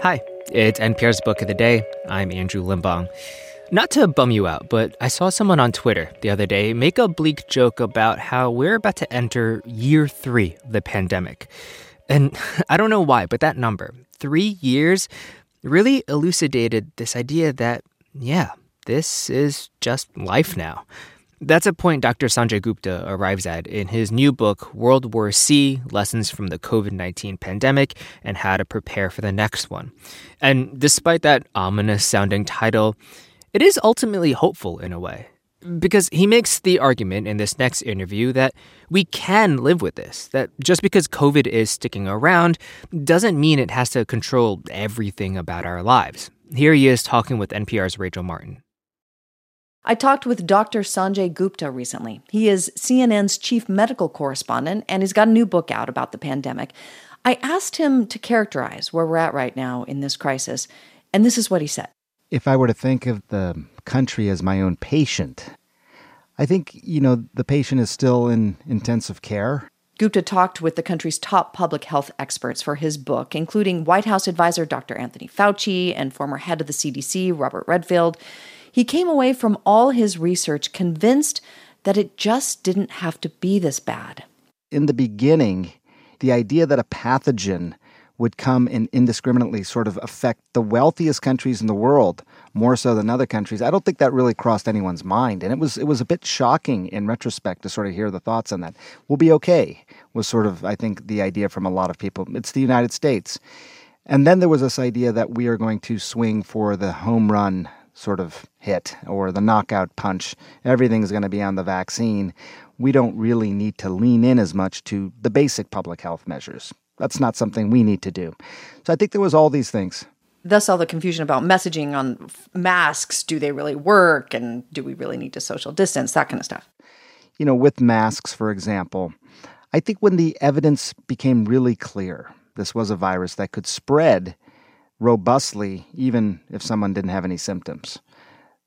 Hi, it's NPR's Book of the Day. I'm Andrew Limbong. Not to bum you out, but I saw someone on Twitter the other day make a bleak joke about how we're about to enter year three of the pandemic. And I don't know why, but that number, three years, really elucidated this idea that, yeah, this is just life now. That's a point Dr. Sanjay Gupta arrives at in his new book, World War C Lessons from the COVID 19 Pandemic and How to Prepare for the Next One. And despite that ominous sounding title, it is ultimately hopeful in a way. Because he makes the argument in this next interview that we can live with this, that just because COVID is sticking around doesn't mean it has to control everything about our lives. Here he is talking with NPR's Rachel Martin. I talked with Dr. Sanjay Gupta recently. He is CNN's chief medical correspondent, and he's got a new book out about the pandemic. I asked him to characterize where we're at right now in this crisis, and this is what he said. If I were to think of the country as my own patient, I think, you know, the patient is still in intensive care. Gupta talked with the country's top public health experts for his book, including White House advisor Dr. Anthony Fauci and former head of the CDC, Robert Redfield. He came away from all his research convinced that it just didn't have to be this bad. In the beginning, the idea that a pathogen would come and indiscriminately sort of affect the wealthiest countries in the world more so than other countries. I don't think that really crossed anyone's mind, and it was it was a bit shocking in retrospect to sort of hear the thoughts on that. We'll be okay was sort of I think the idea from a lot of people. It's the United States. And then there was this idea that we are going to swing for the home run sort of hit or the knockout punch. Everything's going to be on the vaccine. We don't really need to lean in as much to the basic public health measures. That's not something we need to do. So I think there was all these things. Thus, all the confusion about messaging on masks. Do they really work? And do we really need to social distance? That kind of stuff. You know, with masks, for example, I think when the evidence became really clear, this was a virus that could spread robustly, even if someone didn't have any symptoms.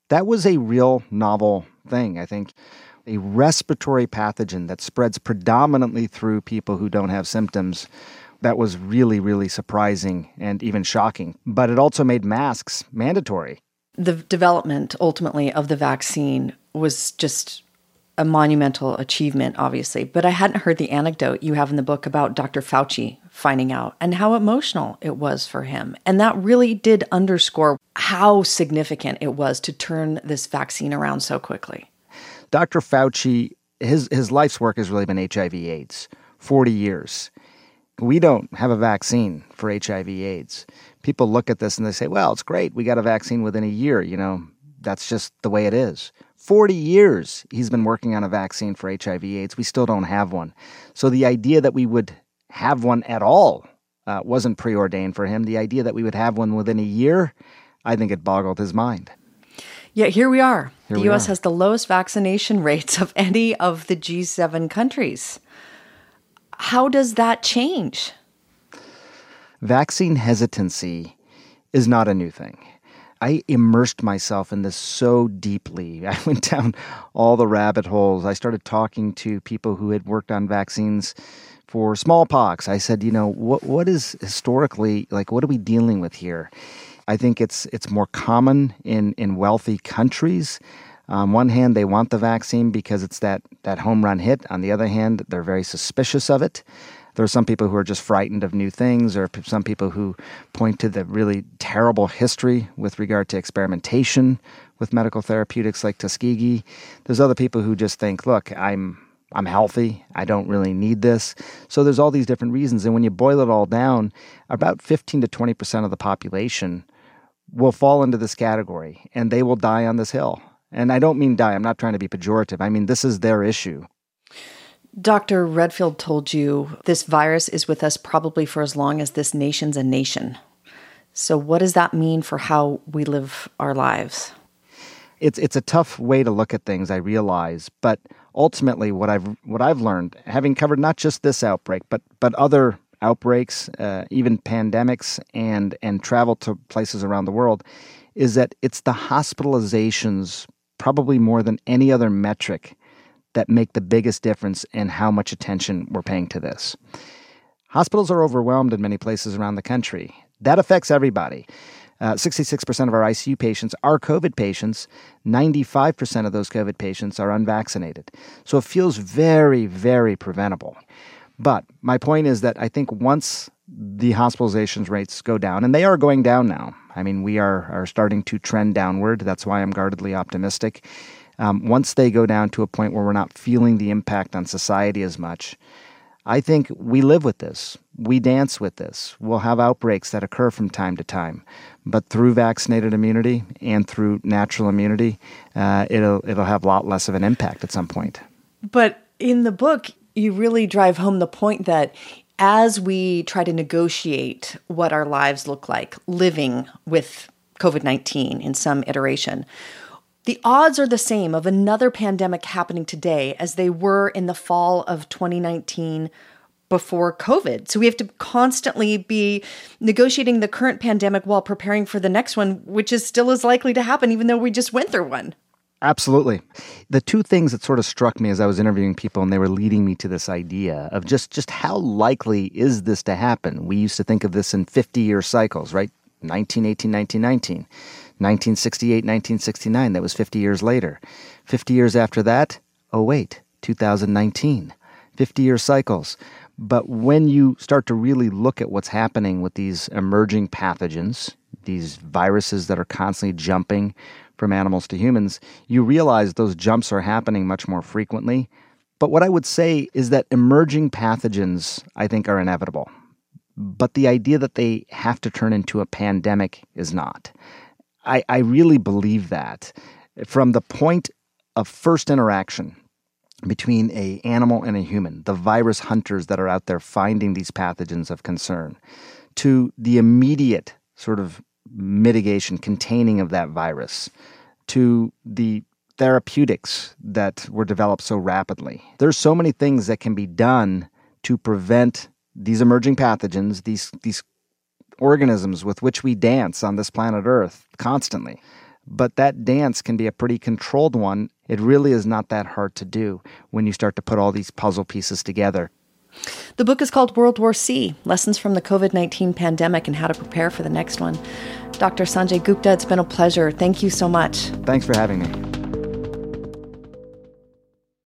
That was a real novel thing, I think. A respiratory pathogen that spreads predominantly through people who don't have symptoms. That was really, really surprising and even shocking. But it also made masks mandatory. The development ultimately of the vaccine was just a monumental achievement, obviously. But I hadn't heard the anecdote you have in the book about Dr. Fauci finding out and how emotional it was for him. And that really did underscore how significant it was to turn this vaccine around so quickly. Dr. Fauci, his, his life's work has really been HIV AIDS, 40 years. We don't have a vaccine for HIV AIDS. People look at this and they say, well, it's great. We got a vaccine within a year. You know, that's just the way it is. 40 years he's been working on a vaccine for HIV AIDS. We still don't have one. So the idea that we would have one at all uh, wasn't preordained for him. The idea that we would have one within a year, I think it boggled his mind. Yet here we are. Here the we US are. has the lowest vaccination rates of any of the G7 countries. How does that change? Vaccine hesitancy is not a new thing. I immersed myself in this so deeply. I went down all the rabbit holes. I started talking to people who had worked on vaccines for smallpox. I said, you know, what what is historically like what are we dealing with here? I think it's it's more common in in wealthy countries. On one hand, they want the vaccine because it's that that home run hit. On the other hand, they're very suspicious of it. There are some people who are just frightened of new things, or some people who point to the really terrible history with regard to experimentation with medical therapeutics like Tuskegee. There's other people who just think, look, I'm I'm healthy. I don't really need this. So there's all these different reasons. And when you boil it all down, about 15 to 20% of the population will fall into this category and they will die on this hill. And I don't mean die. I'm not trying to be pejorative. I mean, this is their issue. Dr. Redfield told you this virus is with us probably for as long as this nation's a nation. So, what does that mean for how we live our lives? It's, it's a tough way to look at things, I realize. But ultimately what I've what I've learned, having covered not just this outbreak, but but other outbreaks, uh, even pandemics, and and travel to places around the world, is that it's the hospitalizations probably more than any other metric that make the biggest difference in how much attention we're paying to this. Hospitals are overwhelmed in many places around the country. That affects everybody. Uh, 66% of our ICU patients are COVID patients. 95% of those COVID patients are unvaccinated. So it feels very, very preventable. But my point is that I think once the hospitalizations rates go down, and they are going down now. I mean, we are, are starting to trend downward. That's why I'm guardedly optimistic. Um, once they go down to a point where we're not feeling the impact on society as much, I think we live with this. We dance with this. We'll have outbreaks that occur from time to time, but through vaccinated immunity and through natural immunity, uh, it'll it'll have a lot less of an impact at some point. But in the book, you really drive home the point that as we try to negotiate what our lives look like living with COVID 19 in some iteration, the odds are the same of another pandemic happening today as they were in the fall of 2019 before COVID. So we have to constantly be negotiating the current pandemic while preparing for the next one, which is still as likely to happen, even though we just went through one. Absolutely. The two things that sort of struck me as I was interviewing people and they were leading me to this idea of just just how likely is this to happen? We used to think of this in 50-year cycles, right? 1918, 1919. 1968, 1969, that was 50 years later. 50 years after that, oh wait, 2019. 50 year cycles. But when you start to really look at what's happening with these emerging pathogens, these viruses that are constantly jumping from animals to humans, you realize those jumps are happening much more frequently. But what I would say is that emerging pathogens, I think, are inevitable. But the idea that they have to turn into a pandemic is not. I, I really believe that. From the point of first interaction between a animal and a human, the virus hunters that are out there finding these pathogens of concern, to the immediate sort of mitigation, containing of that virus, to the therapeutics that were developed so rapidly. There's so many things that can be done to prevent these emerging pathogens, these these organisms with which we dance on this planet Earth constantly. But that dance can be a pretty controlled one. It really is not that hard to do when you start to put all these puzzle pieces together. The book is called World War C Lessons from the COVID 19 Pandemic and How to Prepare for the Next One. Dr. Sanjay Gupta, it's been a pleasure. Thank you so much. Thanks for having me.